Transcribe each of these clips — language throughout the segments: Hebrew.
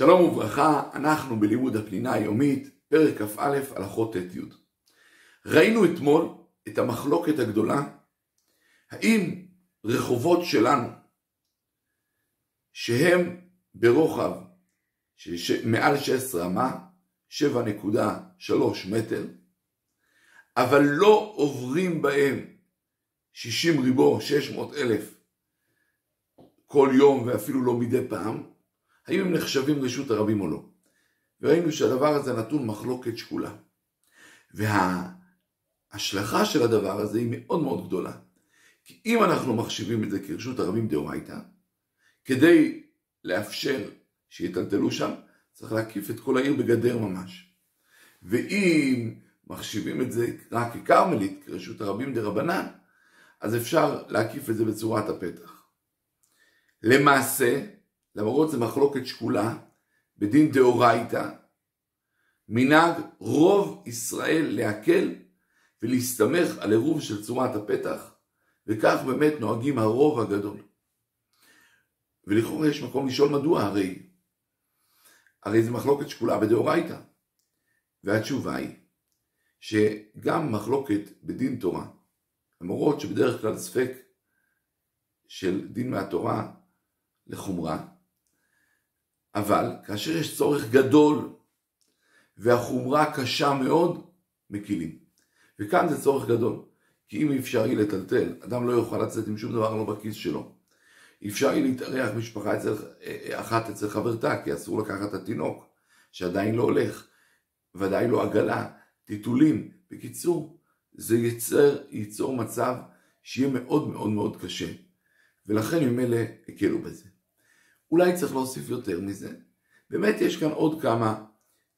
שלום וברכה, אנחנו בלימוד הפנינה היומית, פרק כ"א, הלכות ט"י. ראינו אתמול את המחלוקת הגדולה, האם רחובות שלנו, שהם ברוחב מעל 16 אמה, 7.3 מטר, אבל לא עוברים בהם 60 ריבו, 600 אלף כל יום ואפילו לא מדי פעם, האם הם נחשבים רשות הרבים או לא. וראינו שהדבר הזה נתון מחלוקת שקולה. וההשלכה של הדבר הזה היא מאוד מאוד גדולה. כי אם אנחנו מחשיבים את זה כרשות הרבים דאורייתא, כדי לאפשר שיטלטלו שם, צריך להקיף את כל העיר בגדר ממש. ואם מחשיבים את זה רק ככרמלית, כרשות הרבים דרבנן, אז אפשר להקיף את זה בצורת הפתח. למעשה, למרות זה מחלוקת שקולה, בדין דאורייתא, מנהג רוב ישראל להקל ולהסתמך על עירוב של צורת הפתח, וכך באמת נוהגים הרוב הגדול. ולכאורה יש מקום לשאול מדוע, הרי, הרי זה מחלוקת שקולה בדאורייתא. והתשובה היא שגם מחלוקת בדין תורה, למרות שבדרך כלל ספק של דין מהתורה לחומרה, אבל כאשר יש צורך גדול והחומרה קשה מאוד, מקילים. וכאן זה צורך גדול, כי אם אפשר יהיה לטלטל, אדם לא יוכל לצאת עם שום דבר לא בכיס שלו. אפשר יהיה להתארח משפחה אצל, אחת אצל חברתה, כי אסור לקחת את התינוק, שעדיין לא הולך, ודאי לא עגלה, טיטולים. בקיצור, זה ייצר, ייצור מצב שיהיה מאוד מאוד מאוד קשה. ולכן ממילא הקלו בזה. אולי צריך להוסיף יותר מזה. באמת יש כאן עוד כמה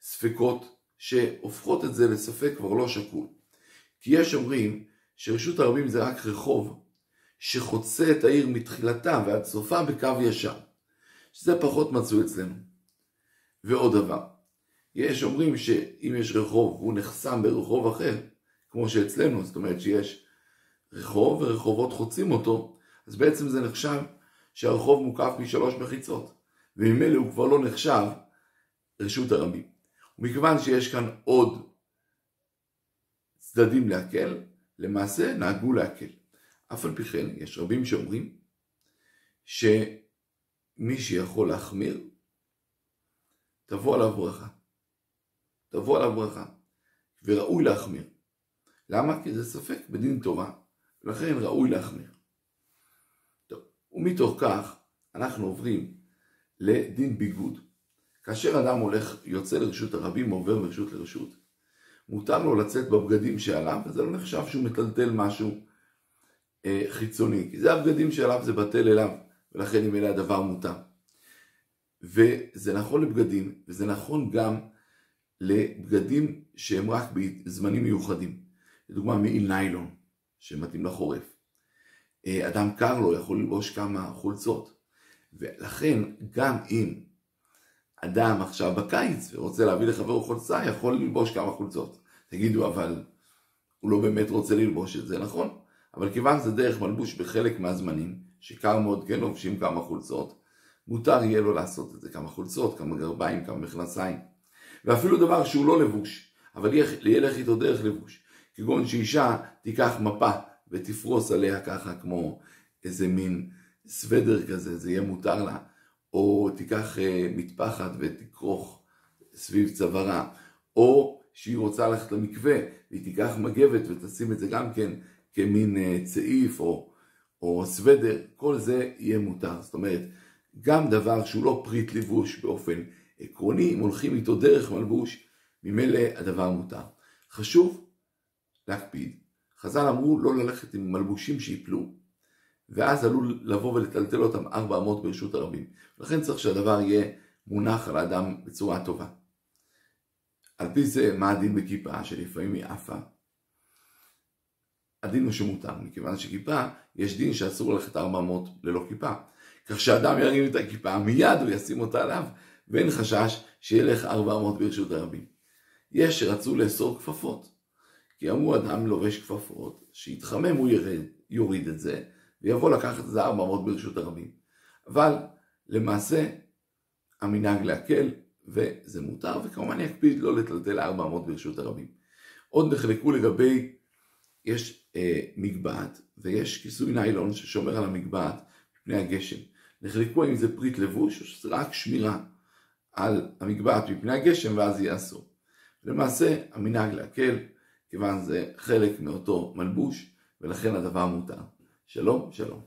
ספקות שהופכות את זה לספק כבר לא שקול. כי יש אומרים שרשות הרבים זה רק רחוב שחוצה את העיר מתחילתה ועד סופה בקו ישר, שזה פחות מצוי אצלנו. ועוד דבר, יש אומרים שאם יש רחוב והוא נחסם ברחוב אחר, כמו שאצלנו, זאת אומרת שיש רחוב ורחובות חוצים אותו, אז בעצם זה נחשב שהרחוב מוקף משלוש מחיצות, וממילא הוא כבר לא נחשב רשות הרבים. ומכיוון שיש כאן עוד צדדים להקל, למעשה נהגו להקל. אף על פי כן, יש רבים שאומרים שמי שיכול להחמיר, תבוא עליו ברכה. תבוא עליו ברכה. וראוי להחמיר. למה? כי זה ספק בדין תורה, ולכן ראוי להחמיר. ומתוך כך אנחנו עוברים לדין ביגוד. כאשר אדם הולך, יוצא לרשות הרבים, עובר מרשות לרשות, מותר לו לצאת בבגדים שעליו, וזה לא נחשב שהוא מטלטל משהו אה, חיצוני, כי זה הבגדים שעליו, זה בטל אליו, ולכן אם אלה הדבר מותר. וזה נכון לבגדים, וזה נכון גם לבגדים שהם רק בזמנים מיוחדים. לדוגמה מעיל ניילון, שמתאים לחורף. אה, אדם קר לו יכול ללבוש כמה חולצות. ולכן גם אם אדם עכשיו בקיץ ורוצה להביא לחברו חולצה, יכול ללבוש כמה חולצות. תגידו, אבל הוא לא באמת רוצה ללבוש את זה, נכון? אבל כיוון שזה דרך מלבוש בחלק מהזמנים, שקר מאוד כן לובשים כמה חולצות, מותר יהיה לו לעשות את זה, כמה חולצות, כמה גרביים, כמה מכנסיים. ואפילו דבר שהוא לא לבוש, אבל ילך איתו דרך לבוש. כגון שאישה תיקח מפה ותפרוס עליה ככה כמו איזה מין סוודר כזה, זה יהיה מותר לה, או תיקח אה, מטפחת ותכרוך סביב צווארה, או שהיא רוצה ללכת למקווה והיא תיקח מגבת ותשים את זה גם כן כמין אה, צעיף או, או סוודר, כל זה יהיה מותר. זאת אומרת, גם דבר שהוא לא פריט לבוש באופן עקרוני, אם הולכים איתו דרך מלבוש, ממילא הדבר מותר. חשוב להקפיד חז"ל אמרו לא ללכת עם מלבושים שיפלו, ואז עלול לבוא ולטלטל אותם ארבע אמות ברשות הרבים. לכן צריך שהדבר יהיה מונח על האדם בצורה טובה. על פי זה, מה הדין בכיפה שלפעמים היא עפה? הדין הוא שמותר, מכיוון שכיפה, יש דין שאסור ללכת ארבע אמות ללא כיפה. כך שאדם ירים את הכיפה, מיד הוא ישים אותה עליו, ואין חשש שילך ארבע אמות ברשות הרבים. יש שרצו לאסור כפפות. כי אמרו אדם לובש כפפות, שיתחמם הוא ירד, יוריד את זה, ויבוא לקחת את זה ארבע מאות ברשות הרבים. אבל למעשה, המנהג להקל, וזה מותר, וכמובן יקפיד לא לטלטל 400 ברשות הרבים. עוד נחלקו לגבי, יש אה, מגבעת, ויש כיסוי ניילון ששומר על המגבעת מפני הגשם. נחלקו האם זה פריט לבוש, או שזה רק שמירה על המגבעת מפני הגשם, ואז יהיה אסור. למעשה, המנהג להקל, כיוון זה חלק מאותו מלבוש, ולכן הדבר מותר. שלום, שלום.